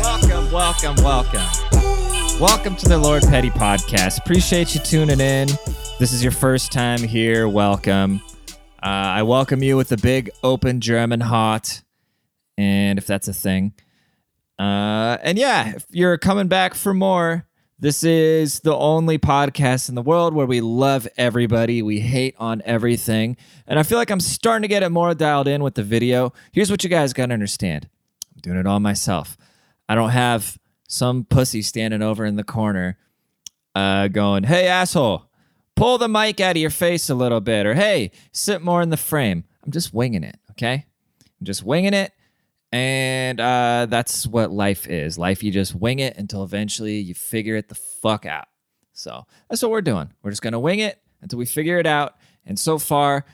Welcome, welcome, welcome. Welcome to the Lord Petty Podcast. Appreciate you tuning in. This is your first time here. Welcome. Uh, I welcome you with a big open German heart, and if that's a thing. Uh, and yeah, if you're coming back for more, this is the only podcast in the world where we love everybody, we hate on everything, and I feel like I'm starting to get it more dialed in with the video. Here's what you guys got to understand I'm doing it all myself. I don't have some pussy standing over in the corner uh, going, hey, asshole, pull the mic out of your face a little bit, or hey, sit more in the frame. I'm just winging it, okay? I'm just winging it. And uh, that's what life is. Life, you just wing it until eventually you figure it the fuck out. So that's what we're doing. We're just going to wing it until we figure it out. And so far,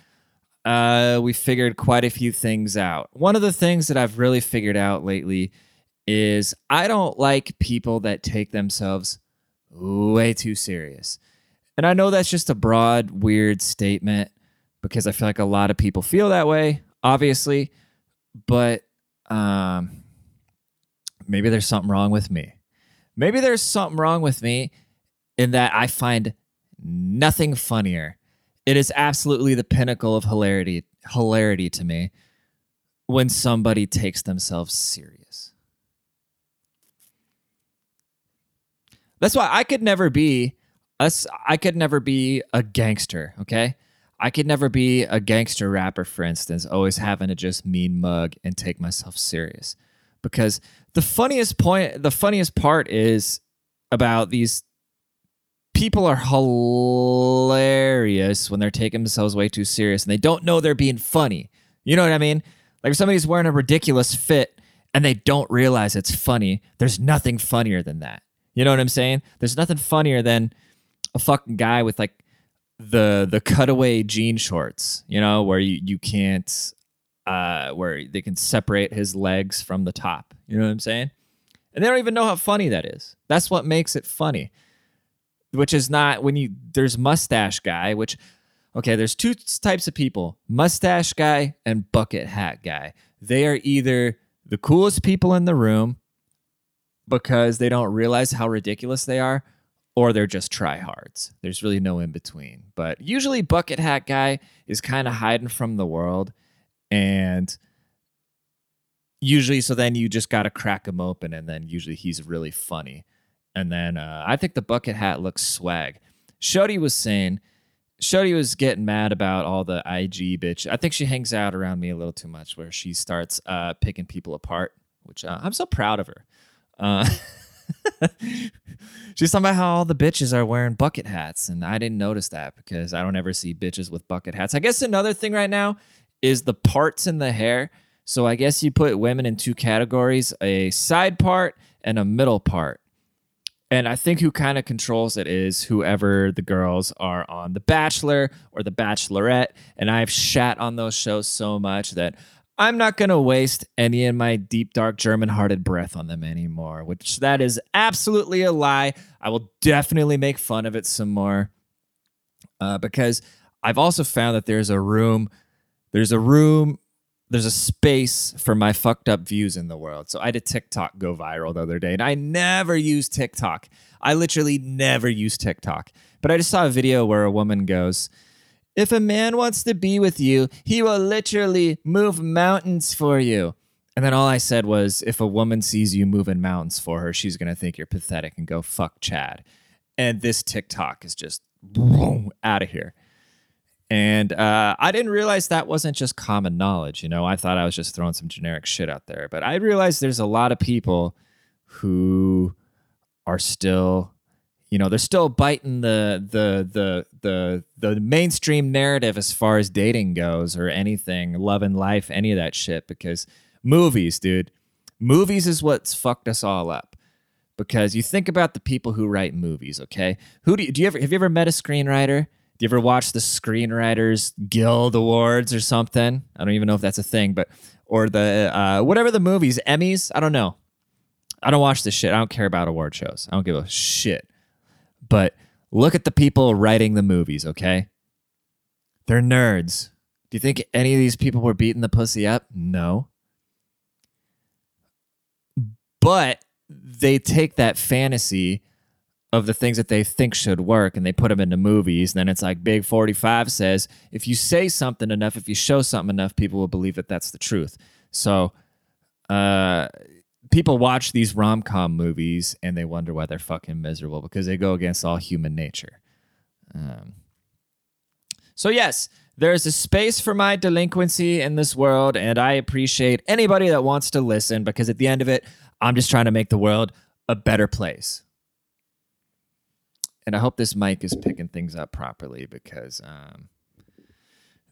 uh, we figured quite a few things out. One of the things that I've really figured out lately is I don't like people that take themselves way too serious. And I know that's just a broad, weird statement because I feel like a lot of people feel that way, obviously. But um, maybe there's something wrong with me. Maybe there's something wrong with me in that I find nothing funnier. It is absolutely the pinnacle of hilarity, hilarity to me when somebody takes themselves serious. That's why I could never be us I could never be a gangster, okay? I could never be a gangster rapper, for instance, always having to just mean mug and take myself serious. Because the funniest point, the funniest part is about these people are hilarious when they're taking themselves way too serious and they don't know they're being funny. You know what I mean? Like if somebody's wearing a ridiculous fit and they don't realize it's funny, there's nothing funnier than that. You know what I'm saying? There's nothing funnier than a fucking guy with like the the cutaway jean shorts, you know, where you, you can't uh where they can separate his legs from the top. You know what I'm saying? And they don't even know how funny that is. That's what makes it funny. Which is not when you there's mustache guy, which okay, there's two types of people, mustache guy and bucket hat guy. They are either the coolest people in the room because they don't realize how ridiculous they are or they're just tryhards. There's really no in between. But usually, bucket hat guy is kind of hiding from the world, and usually, so then you just got to crack him open, and then usually he's really funny. And then uh, I think the bucket hat looks swag. Shody was saying, Shody was getting mad about all the IG bitch. I think she hangs out around me a little too much, where she starts uh, picking people apart, which uh, I'm so proud of her. She's talking about how all the bitches are wearing bucket hats, and I didn't notice that because I don't ever see bitches with bucket hats. I guess another thing right now is the parts in the hair. So I guess you put women in two categories: a side part and a middle part. And I think who kind of controls it is whoever the girls are on The Bachelor or The Bachelorette. And I've shat on those shows so much that I'm not going to waste any of my deep, dark, German hearted breath on them anymore, which that is absolutely a lie. I will definitely make fun of it some more uh, because I've also found that there's a room, there's a room, there's a space for my fucked up views in the world. So I did a TikTok go viral the other day, and I never use TikTok. I literally never use TikTok. But I just saw a video where a woman goes, if a man wants to be with you, he will literally move mountains for you. And then all I said was, if a woman sees you moving mountains for her, she's going to think you're pathetic and go, fuck Chad. And this TikTok is just boom, out of here. And uh, I didn't realize that wasn't just common knowledge. You know, I thought I was just throwing some generic shit out there. But I realized there's a lot of people who are still you know they're still biting the the the the the mainstream narrative as far as dating goes or anything love and life any of that shit because movies dude movies is what's fucked us all up. Because you think about the people who write movies okay? Who do you, do you ever have you ever met a screenwriter? Do you ever watch the screenwriters guild awards or something? I don't even know if that's a thing but or the uh, whatever the movies emmys? I don't know. I don't watch this shit. I don't care about award shows. I don't give a shit but look at the people writing the movies, okay? They're nerds. Do you think any of these people were beating the pussy up? No. But they take that fantasy of the things that they think should work and they put them into movies. And then it's like Big 45 says if you say something enough, if you show something enough, people will believe that that's the truth. So, uh, people watch these rom com movies and they wonder why they're fucking miserable because they go against all human nature. Um, so, yes, there's a space for my delinquency in this world, and I appreciate anybody that wants to listen because at the end of it, I'm just trying to make the world a better place. And I hope this mic is picking things up properly because um,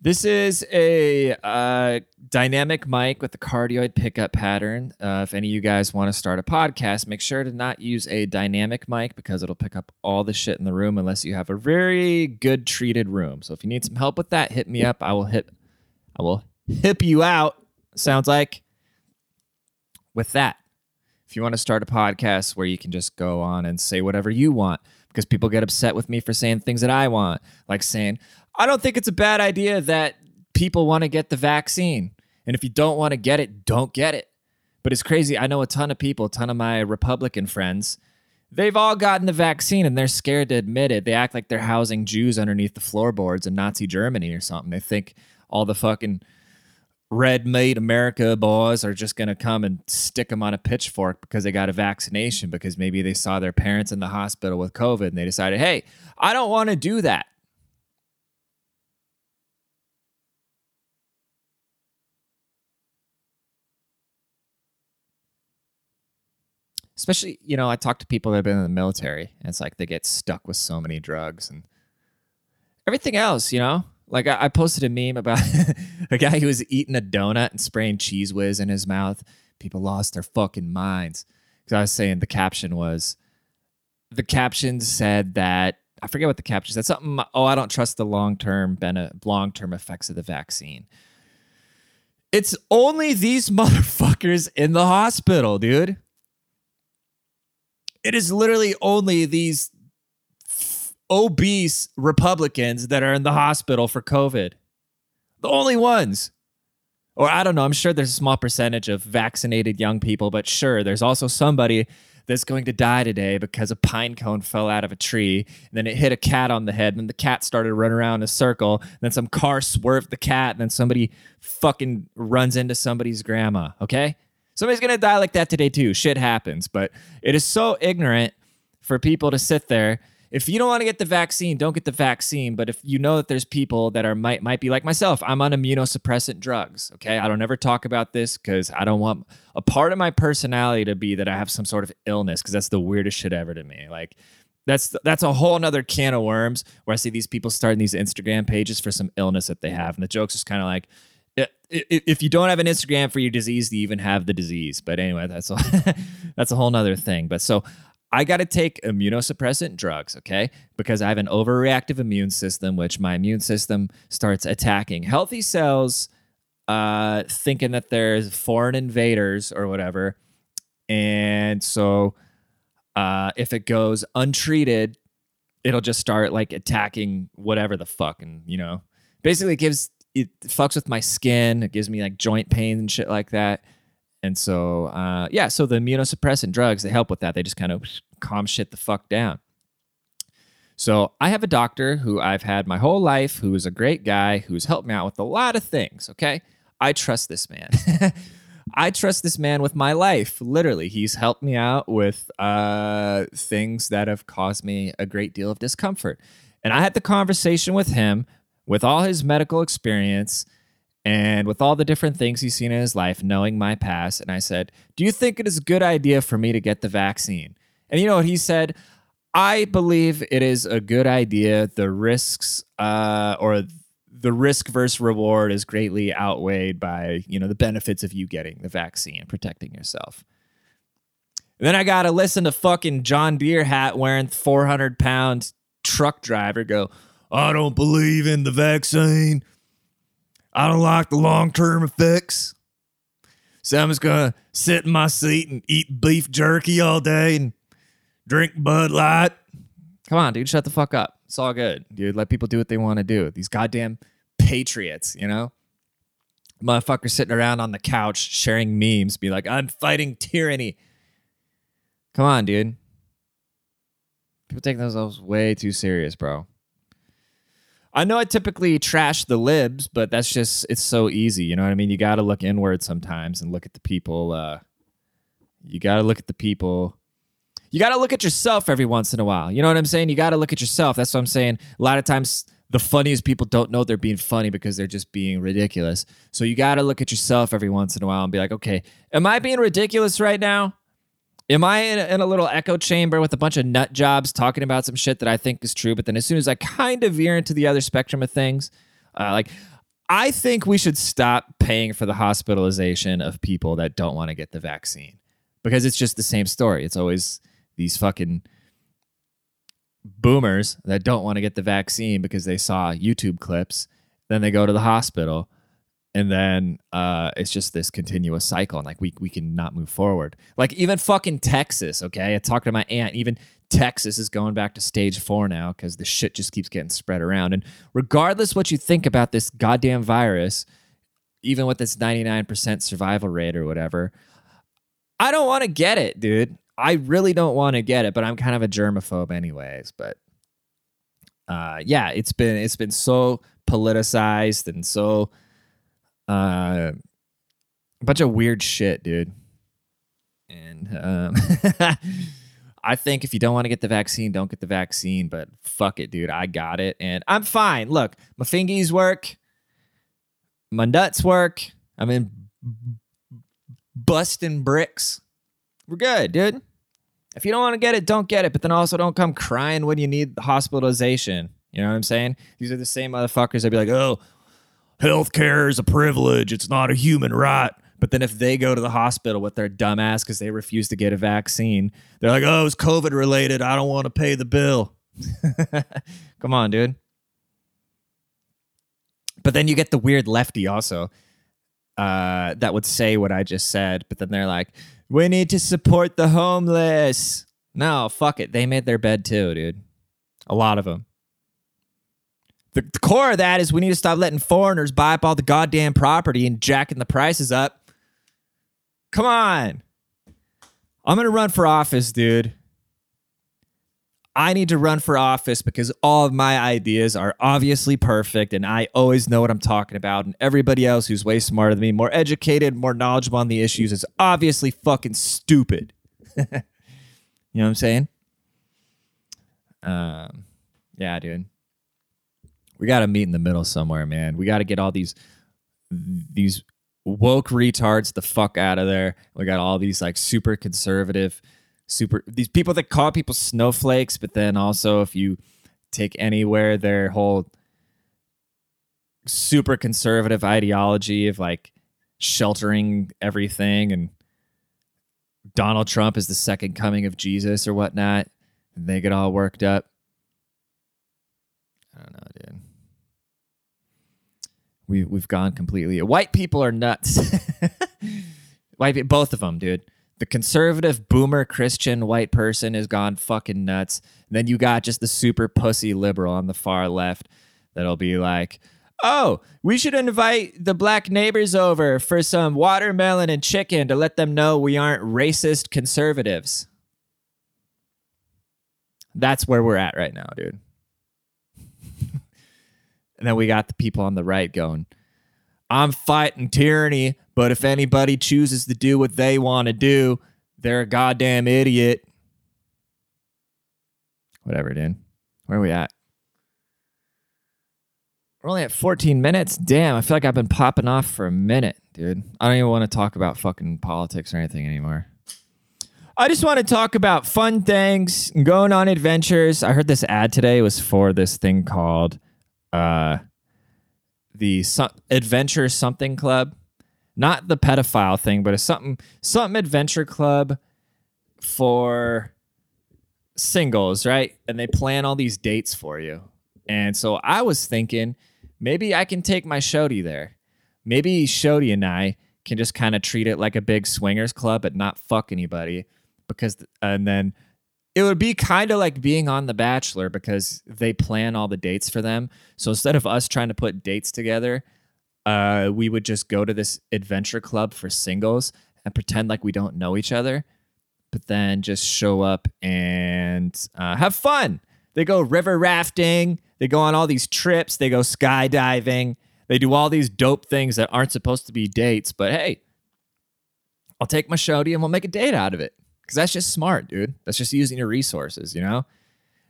this is a uh, dynamic mic with a cardioid pickup pattern. Uh, if any of you guys want to start a podcast, make sure to not use a dynamic mic because it'll pick up all the shit in the room unless you have a very good treated room. So if you need some help with that, hit me up. I will hit I will hip you out. Sounds like with that. If you want to start a podcast where you can just go on and say whatever you want, because people get upset with me for saying things that I want, like saying, I don't think it's a bad idea that people want to get the vaccine. And if you don't want to get it, don't get it. But it's crazy. I know a ton of people, a ton of my Republican friends, they've all gotten the vaccine and they're scared to admit it. They act like they're housing Jews underneath the floorboards in Nazi Germany or something. They think all the fucking red made America boys are just going to come and stick them on a pitchfork because they got a vaccination because maybe they saw their parents in the hospital with COVID and they decided, hey, I don't want to do that. Especially, you know, I talk to people that have been in the military and it's like they get stuck with so many drugs and everything else, you know? Like I, I posted a meme about a guy who was eating a donut and spraying Cheez Whiz in his mouth. People lost their fucking minds. Because I was saying the caption was, the caption said that I forget what the caption said. Something. Oh, I don't trust the long term long term effects of the vaccine. It's only these motherfuckers in the hospital, dude. It is literally only these obese Republicans that are in the hospital for COVID. The only ones. Or I don't know, I'm sure there's a small percentage of vaccinated young people, but sure, there's also somebody that's going to die today because a pine cone fell out of a tree. And then it hit a cat on the head. And then the cat started running around in a circle. And then some car swerved the cat. And then somebody fucking runs into somebody's grandma. Okay? Somebody's to die like that today too. Shit happens. But it is so ignorant for people to sit there if you don't want to get the vaccine, don't get the vaccine. But if you know that there's people that are might might be like myself, I'm on immunosuppressant drugs. Okay, I don't ever talk about this because I don't want a part of my personality to be that I have some sort of illness because that's the weirdest shit ever to me. Like that's that's a whole nother can of worms where I see these people starting these Instagram pages for some illness that they have, and the joke's just kind of like. If you don't have an Instagram for your disease, do you even have the disease? But anyway, that's a, that's a whole nother thing. But so I got to take immunosuppressant drugs, okay? Because I have an overreactive immune system, which my immune system starts attacking healthy cells, uh, thinking that there's foreign invaders or whatever. And so uh, if it goes untreated, it'll just start like attacking whatever the fuck. And, you know, basically it gives, it fucks with my skin. It gives me like joint pain and shit like that. And so, uh, yeah, so the immunosuppressant drugs, they help with that. They just kind of calm shit the fuck down. So I have a doctor who I've had my whole life, who is a great guy, who's helped me out with a lot of things. Okay. I trust this man. I trust this man with my life. Literally, he's helped me out with uh, things that have caused me a great deal of discomfort. And I had the conversation with him with all his medical experience and with all the different things he's seen in his life, knowing my past, and I said, Do you think it is a good idea for me to get the vaccine? And you know what he said? I believe it is a good idea. The risks uh, or the risk versus reward is greatly outweighed by you know the benefits of you getting the vaccine and protecting yourself. And then I got to listen to fucking John Deere hat wearing 400 pound truck driver go, I don't believe in the vaccine. I don't like the long term effects. So I'm just gonna sit in my seat and eat beef jerky all day and drink Bud Light. Come on, dude, shut the fuck up. It's all good, dude. Let people do what they want to do. These goddamn patriots, you know? Motherfuckers sitting around on the couch sharing memes, be like, I'm fighting tyranny. Come on, dude. People take themselves way too serious, bro. I know I typically trash the libs, but that's just it's so easy. You know what I mean? You got to look inward sometimes and look at the people. Uh, you got to look at the people. You got to look at yourself every once in a while. You know what I'm saying? You got to look at yourself. That's what I'm saying. A lot of times, the funniest people don't know they're being funny because they're just being ridiculous. So you got to look at yourself every once in a while and be like, okay, am I being ridiculous right now? Am I in a, in a, little echo chamber with a bunch of nut jobs talking about some shit that I think is true? But then as soon as I kind of veer into the other spectrum of things, uh, like I think we should stop paying for the hospitalization of people that don't want to get the vaccine because it's just the same story. It's always these fucking boomers that don't want to get the vaccine because they saw YouTube clips. Then they go to the hospital and then uh, it's just this continuous cycle and like we, we can not move forward. Like even fucking texas okay? I talked to my aunt even texas is going back to stage four now because the shit just keeps getting spread around. And regardless what you think about this goddamn virus even with this 99% survival rate or whatever i don't want to get it dude. I really don't want to get it but i'm kind of a germaphobe anyways. But uh, yeah it's been it's been so politicized and so uh, a bunch of weird shit, dude. And um, I think if you don't want to get the vaccine, don't get the vaccine. But fuck it, dude. I got it, and I'm fine. Look, my fingies work, my nuts work. I'm in busting bricks. We're good, dude. If you don't want to get it, don't get it. But then also don't come crying when you need hospitalization. You know what I'm saying? These are the same motherfuckers that be like, oh, healthcare is a privilege. It's not a human right. But then if they go to the hospital with their dumbass because they refuse to get a vaccine, they're like, oh, it's COVID related. I don't want to pay the bill. Come on, dude. But then you get the weird lefty also uh, that would say what I just said, but then they're like, we need to support the homeless. No, fuck it. They made their bed too, dude. A lot of them the, the core of that is we need to stop letting foreigners buy up all the goddamn property and jacking the prices up. Come on. I'm going to run for office, dude. I need to run for office because all of my ideas are obviously perfect and I always know what I'm talking about. And everybody else who's way smarter than me, more educated, more knowledgeable on the issues is obviously fucking stupid. you know what I'm saying? Um, yeah, dude we got to meet in the middle somewhere, man. We got to get all these these woke retards the fuck out of there. We got all these like super conservative, super these people that call people snowflakes, but then also if you take anywhere their whole super conservative ideology of like sheltering everything and Donald Trump is the second coming of Jesus or whatnot, and they get all worked up. I don't know, dude. We we've gone completely. White people are nuts. white both of them, dude. The conservative boomer Christian white person has gone fucking nuts. And then you got just the super pussy liberal on the far left that'll be like, "Oh, we should invite the black neighbors over for some watermelon and chicken to let them know we aren't racist conservatives." That's where we're at right now, dude. And then we got the people on the right going, I'm fighting tyranny, but if anybody chooses to do what they want to do, they're a goddamn idiot. Whatever, dude. Where are we at? We're only at 14 minutes. Damn, I feel like I've been popping off for a minute, dude. I don't even want to talk about fucking politics or anything anymore. I just want to talk about fun things, going on adventures. I heard this ad today was for this thing called uh, the adventure something club, not the pedophile thing, but a something something adventure club for singles, right? And they plan all these dates for you. And so I was thinking maybe I can take my Shody there. Maybe Shody and I can just kind of treat it like a big swingers club, but not fuck anybody. Because and then it would be kind of like being on The Bachelor because they plan all the dates for them. So instead of us trying to put dates together, uh, we would just go to this adventure club for singles and pretend like we don't know each other, but then just show up and uh, have fun. They go river rafting, they go on all these trips, they go skydiving, they do all these dope things that aren't supposed to be dates, but hey, I'll take my shody and we'll make a date out of it. Cause that's just smart, dude. That's just using your resources, you know?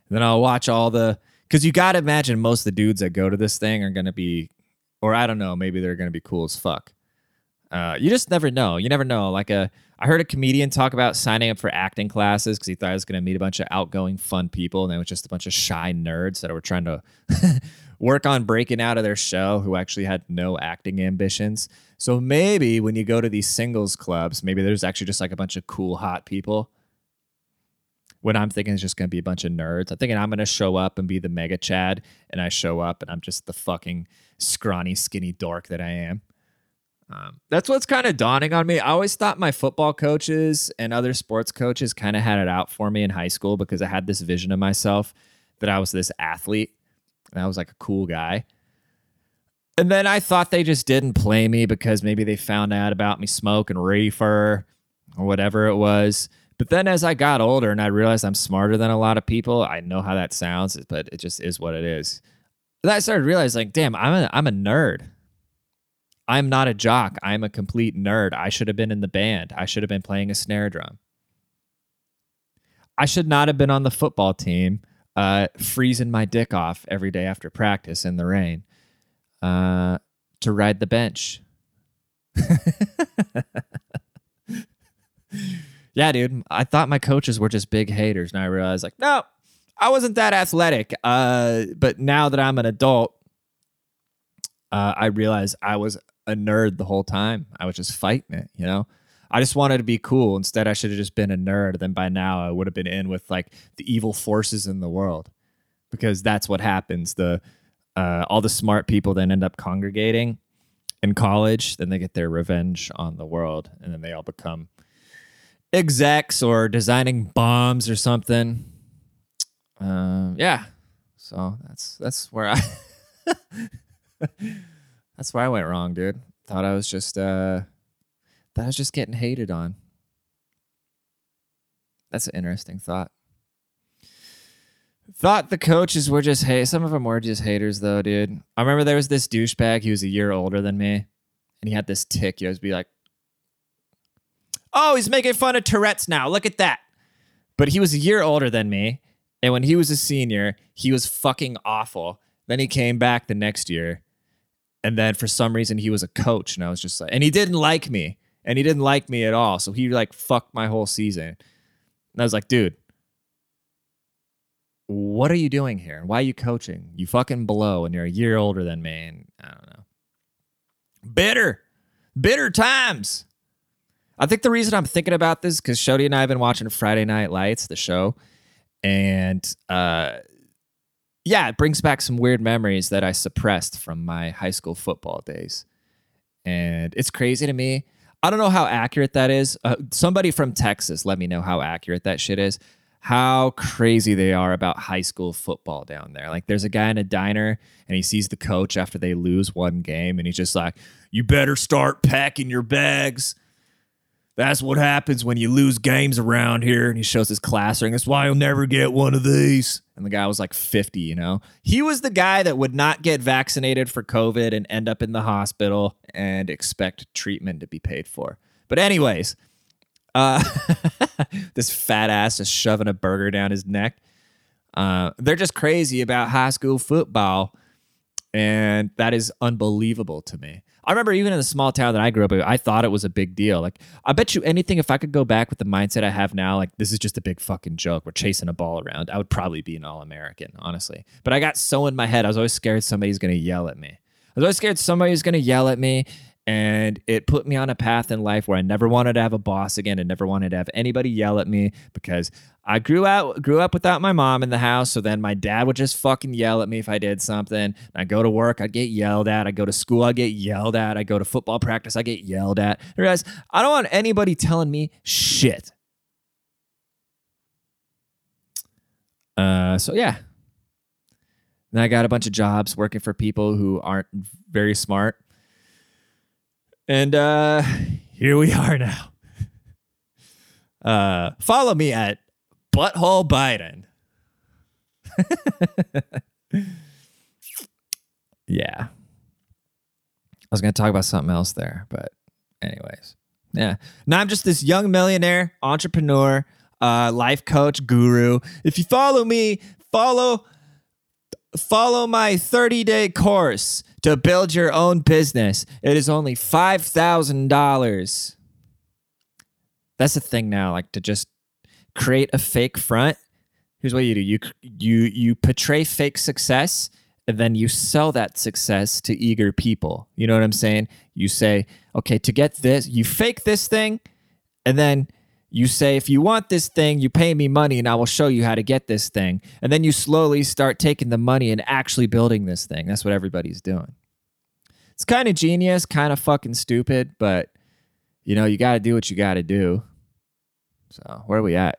And then I'll watch all the because you gotta imagine most of the dudes that go to this thing are gonna be or I don't know, maybe they're gonna be cool as fuck. Uh, you just never know. You never know. Like a, I heard a comedian talk about signing up for acting classes because he thought he was going to meet a bunch of outgoing, fun people, and it was just a bunch of shy nerds that were trying to work on breaking out of their shell who actually had no acting ambitions. So maybe when you go to these singles clubs, maybe there's actually just like a bunch of cool, hot people. When I'm thinking it's just going to be a bunch of nerds. I'm thinking I'm going to show up and be the mega Chad, and I show up and I'm just the fucking scrawny, skinny dork that I am. Um, that's what's kind of dawning on me. I always thought my football coaches and other sports coaches kind of had it out for me in high school because I had this vision of myself that I was this athlete and I was like a cool guy. And then I thought they just didn't play me because maybe they found out about me smoking reefer or whatever it was. But then as I got older and I realized I'm smarter than a lot of people, I know how that sounds, but it just is what it is. Then I started realizing, like, damn, I'm a, I'm a nerd. I'm not a jock. I'm a complete nerd. I should have been in the band. I should have been playing a snare drum. I should not have been on the football team, uh, freezing my dick off every day after practice in the rain uh, to ride the bench. yeah, dude. I thought my coaches were just big haters, and I realized, like, no, I wasn't that athletic. Uh, but now that I'm an adult, uh, I realized I was a nerd the whole time. I was just fighting it, you know? I just wanted to be cool. Instead, I should have just been a nerd. Then by now, I would have been in with like the evil forces in the world because that's what happens. The uh, all the smart people then end up congregating in college. Then they get their revenge on the world, and then they all become execs or designing bombs or something. Uh, yeah. So that's that's where I That's where I went wrong, dude. Thought I was just uh thought I was just getting hated on. That's an interesting thought. Thought the coaches were just hey, some of them were just haters though, dude. I remember there was this douchebag, he was a year older than me, and he had this tick. He always be like, Oh, he's making fun of Tourette's now. Look at that. But he was a year older than me. And when he was a senior, he was fucking awful. Then he came back the next year and then for some reason he was a coach and I was just like and he didn't like me and he didn't like me at all so he like fucked my whole season and I was like dude what are you doing here And why are you coaching you fucking blow and you're a year older than me and I don't know bitter bitter times I think the reason I'm thinking about this because Shody and I have been watching Friday Night Lights the show and uh yeah, it brings back some weird memories that I suppressed from my high school football days. And it's crazy to me. I don't know how accurate that is. Uh, somebody from Texas, let me know how accurate that shit is. How crazy they are about high school football down there. Like, there's a guy in a diner and he sees the coach after they lose one game and he's just like, You better start packing your bags that's what happens when you lose games around here. And he shows his class ring. That's why you'll never get one of these. And the guy was like 50, you know? He was the guy that would not get vaccinated for COVID and end up in the hospital and expect treatment to be paid for. But, anyways, uh, this fat ass is shoving a burger down his neck. Uh, they're just crazy about high school football. And that is unbelievable to me. I remember even in the small town that I grew up in, I thought it was a big deal. Like, I bet you anything, if I could go back with the mindset I have now, like, this is just a big fucking joke. We're chasing a ball around. I would probably be an All American, honestly. But I got so in my head, I was always scared somebody's going to yell at me. I was always scared somebody's going to yell at me. And it put me on a path in life where I never wanted to have a boss again and never wanted to have anybody yell at me because I grew out grew up without my mom in the house. So then my dad would just fucking yell at me if I did something. I go to work, I'd get yelled at. I go to school, I get yelled at. I go to football practice, I get yelled at. I realize I don't want anybody telling me shit. Uh, so yeah. Then I got a bunch of jobs working for people who aren't very smart. And uh, here we are now. Uh, follow me at Butthole Biden. yeah. I was going to talk about something else there, but anyways. Yeah. Now I'm just this young millionaire, entrepreneur, uh, life coach, guru. If you follow me, follow follow my 30-day course to build your own business. It is only $5,000. That's the thing now, like to just create a fake front. Here's what you do. You you you portray fake success and then you sell that success to eager people. You know what I'm saying? You say, okay, to get this, you fake this thing, and then you say, if you want this thing, you pay me money and I will show you how to get this thing. And then you slowly start taking the money and actually building this thing. That's what everybody's doing. It's kind of genius, kind of fucking stupid, but you know, you got to do what you got to do. So, where are we at?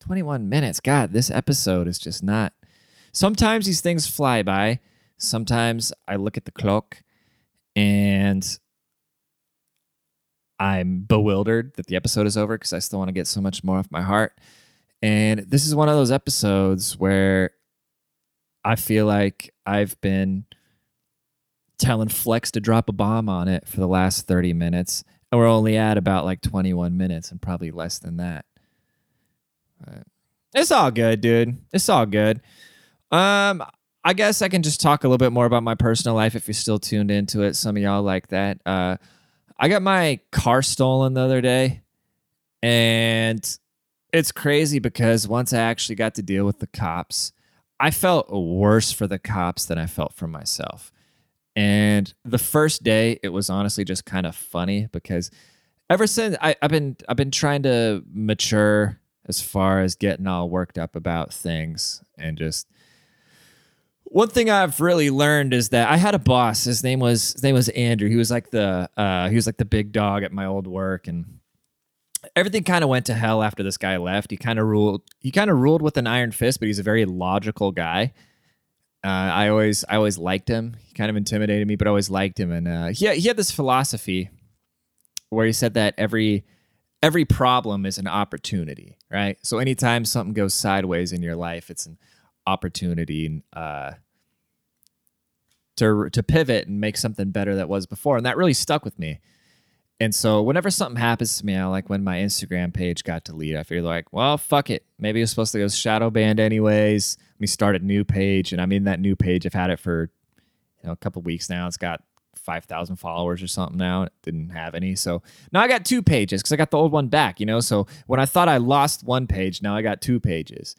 21 minutes. God, this episode is just not sometimes these things fly by. Sometimes I look at the clock and I'm bewildered that the episode is over because I still want to get so much more off my heart. And this is one of those episodes where I feel like I've been telling Flex to drop a bomb on it for the last 30 minutes. And we're only at about like 21 minutes and probably less than that. But it's all good, dude. It's all good. Um, I guess I can just talk a little bit more about my personal life if you're still tuned into it. Some of y'all like that. Uh, I got my car stolen the other day, and it's crazy because once I actually got to deal with the cops, I felt worse for the cops than I felt for myself. And the first day, it was honestly just kind of funny because ever since I, have been I've been trying to mature as far as getting all worked up about things and just one thing I've really learned is that I had a boss. His name was his name was Andrew. He was like the uh, he was like the big dog at my old work, and everything kind of went to hell after this guy left. He kind of ruled. He kind of ruled with an iron fist, but he's a very logical guy. Uh, I always I always liked him. He kind of intimidated me, but I always liked him. And uh, he he had this philosophy where he said that every every problem is an opportunity, right? So anytime something goes sideways in your life, it's an opportunity uh, to to pivot and make something better that was before, and that really stuck with me. And so whenever something happens to me, I like when my Instagram page got deleted, I feel like, well, fuck it. Maybe it's supposed to go shadow banned anyways. Me start a new page. And I'm in that new page. I've had it for you know a couple weeks now. It's got five thousand followers or something now. It didn't have any. So now I got two pages because I got the old one back, you know. So when I thought I lost one page, now I got two pages.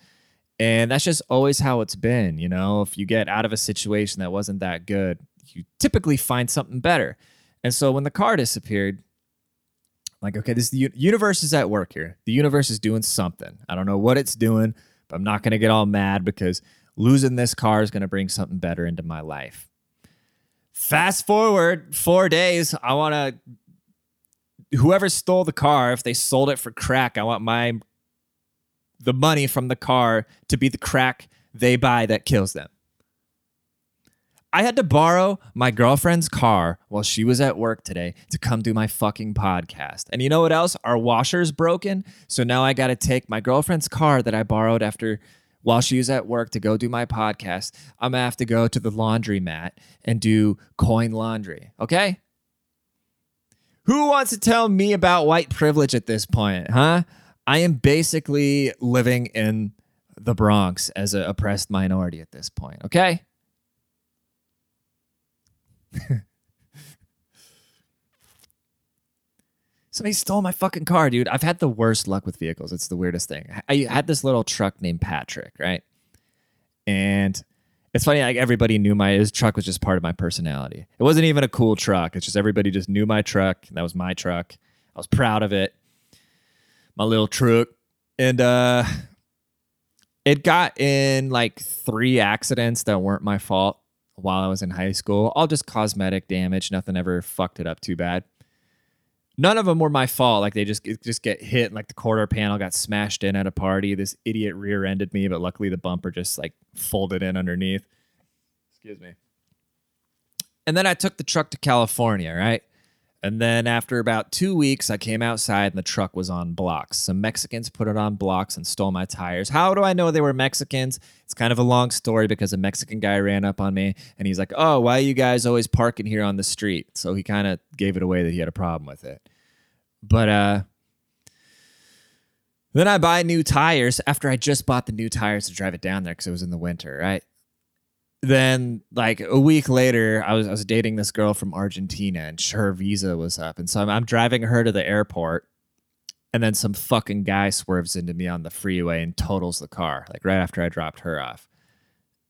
And that's just always how it's been. You know, if you get out of a situation that wasn't that good, you typically find something better. And so when the car disappeared, like, okay, this the universe is at work here. The universe is doing something. I don't know what it's doing, I'm not going to get all mad because losing this car is going to bring something better into my life. Fast forward four days, I want to. Whoever stole the car, if they sold it for crack, I want my the money from the car to be the crack they buy that kills them. I had to borrow my girlfriend's car while she was at work today to come do my fucking podcast. And you know what else? Our washer's broken. So now I got to take my girlfriend's car that I borrowed after while she was at work to go do my podcast. I'm going to have to go to the laundromat and do coin laundry. Okay? Who wants to tell me about white privilege at this point, huh? I am basically living in the Bronx as an oppressed minority at this point. Okay. Somebody stole my fucking car, dude. I've had the worst luck with vehicles. It's the weirdest thing. I had this little truck named Patrick, right? And it's funny, like everybody knew my his truck was just part of my personality. It wasn't even a cool truck. It's just everybody just knew my truck. That was my truck. I was proud of it my little truck, and uh, it got in like three accidents that weren't my fault while I was in high school. All just cosmetic damage. Nothing ever fucked it up too bad. none of them were my fault. Like they just just get hit, like the quarter panel got smashed in at a party. This idiot rear-ended me, but luckily the bumper just like folded in underneath. Excuse me. And then I took the truck to California, right? And then after about two weeks, I came outside and the truck was on blocks. Some Mexicans put it on blocks and stole my tires. How do I know they were Mexicans? It's kind of a long story because a Mexican guy ran up on me and he's like, Oh, why are you guys always parking here on the street? So he kind of gave it away that he had a problem with it. But uh then I buy new tires after I just bought the new tires to drive it down there because it was in the winter, right? Then like a week later I was I was dating this girl from Argentina and her visa was up and so I'm, I'm driving her to the airport and then some fucking guy swerves into me on the freeway and totals the car like right after I dropped her off.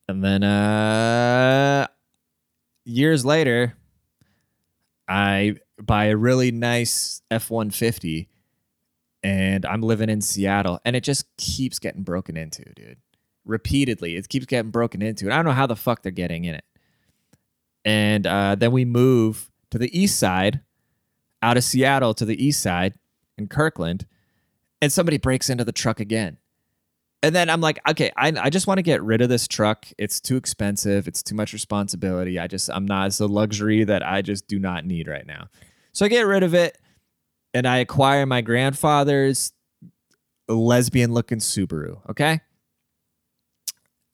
And then uh years later I buy a really nice F150 and I'm living in Seattle and it just keeps getting broken into dude repeatedly. It keeps getting broken into. And I don't know how the fuck they're getting in it. And uh, then we move to the east side, out of Seattle to the east side in Kirkland, and somebody breaks into the truck again. And then I'm like, okay, I, I just want to get rid of this truck. It's too expensive. It's too much responsibility. I just, I'm not, it's a luxury that I just do not need right now. So I get rid of it and I acquire my grandfather's lesbian looking Subaru. Okay.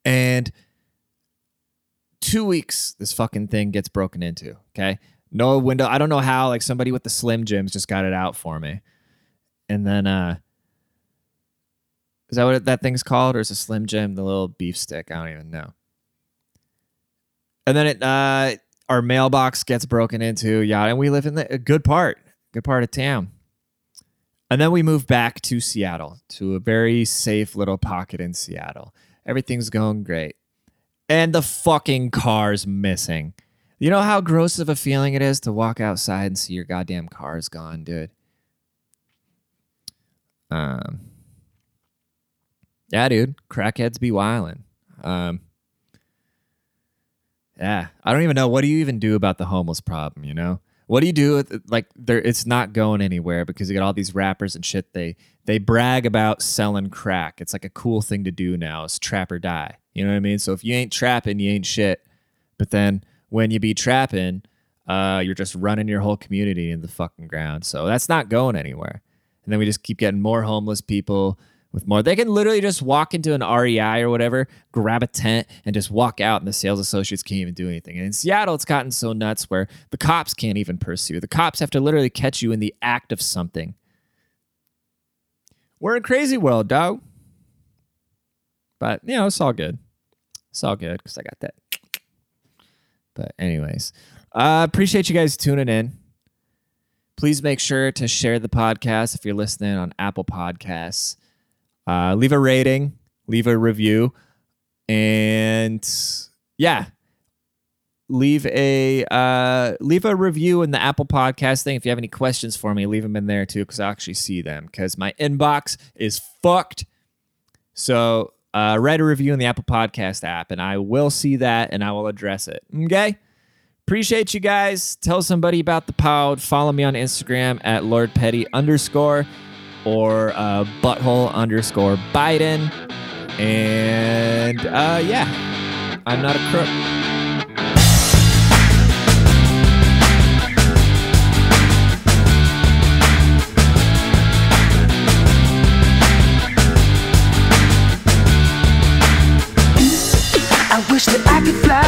And two weeks, this fucking thing gets broken into. Okay. No window. I don't know how. Like somebody with the Slim Jims just got it out for me. And then, uh, is that what that thing's called? Or is a Slim Jim the little beef stick? I don't even know. And then it, uh, our mailbox gets broken into. Yeah. And we live in the, a good part, good part of town. And then we move back to Seattle, to a very safe little pocket in Seattle. Everything's going great. And the fucking car's missing. You know how gross of a feeling it is to walk outside and see your goddamn car's gone, dude? Um, yeah, dude. Crackheads be wildin'. Um, yeah, I don't even know. What do you even do about the homeless problem? You know, what do you do? With, like, there, it's not going anywhere because you got all these rappers and shit. They they brag about selling crack. It's like a cool thing to do now. It's trap or die. You know what I mean? So if you ain't trapping, you ain't shit. But then when you be trapping, uh, you're just running your whole community in the fucking ground. So that's not going anywhere. And then we just keep getting more homeless people with more. They can literally just walk into an REI or whatever, grab a tent, and just walk out, and the sales associates can't even do anything. And in Seattle, it's gotten so nuts where the cops can't even pursue. The cops have to literally catch you in the act of something. We're in crazy world, dog. But you know, it's all good. It's all good because I got that. But anyways, uh, appreciate you guys tuning in. Please make sure to share the podcast if you're listening on Apple Podcasts. Uh, leave a rating, leave a review, and yeah, leave a uh, leave a review in the Apple Podcast thing. If you have any questions for me, leave them in there too, because I actually see them. Because my inbox is fucked. So uh, write a review in the Apple Podcast app, and I will see that, and I will address it. Okay. Appreciate you guys. Tell somebody about the pod. Follow me on Instagram at Lord Petty underscore or uh, butthole underscore Biden. And uh, yeah, I'm not a crook. I wish that I could fly.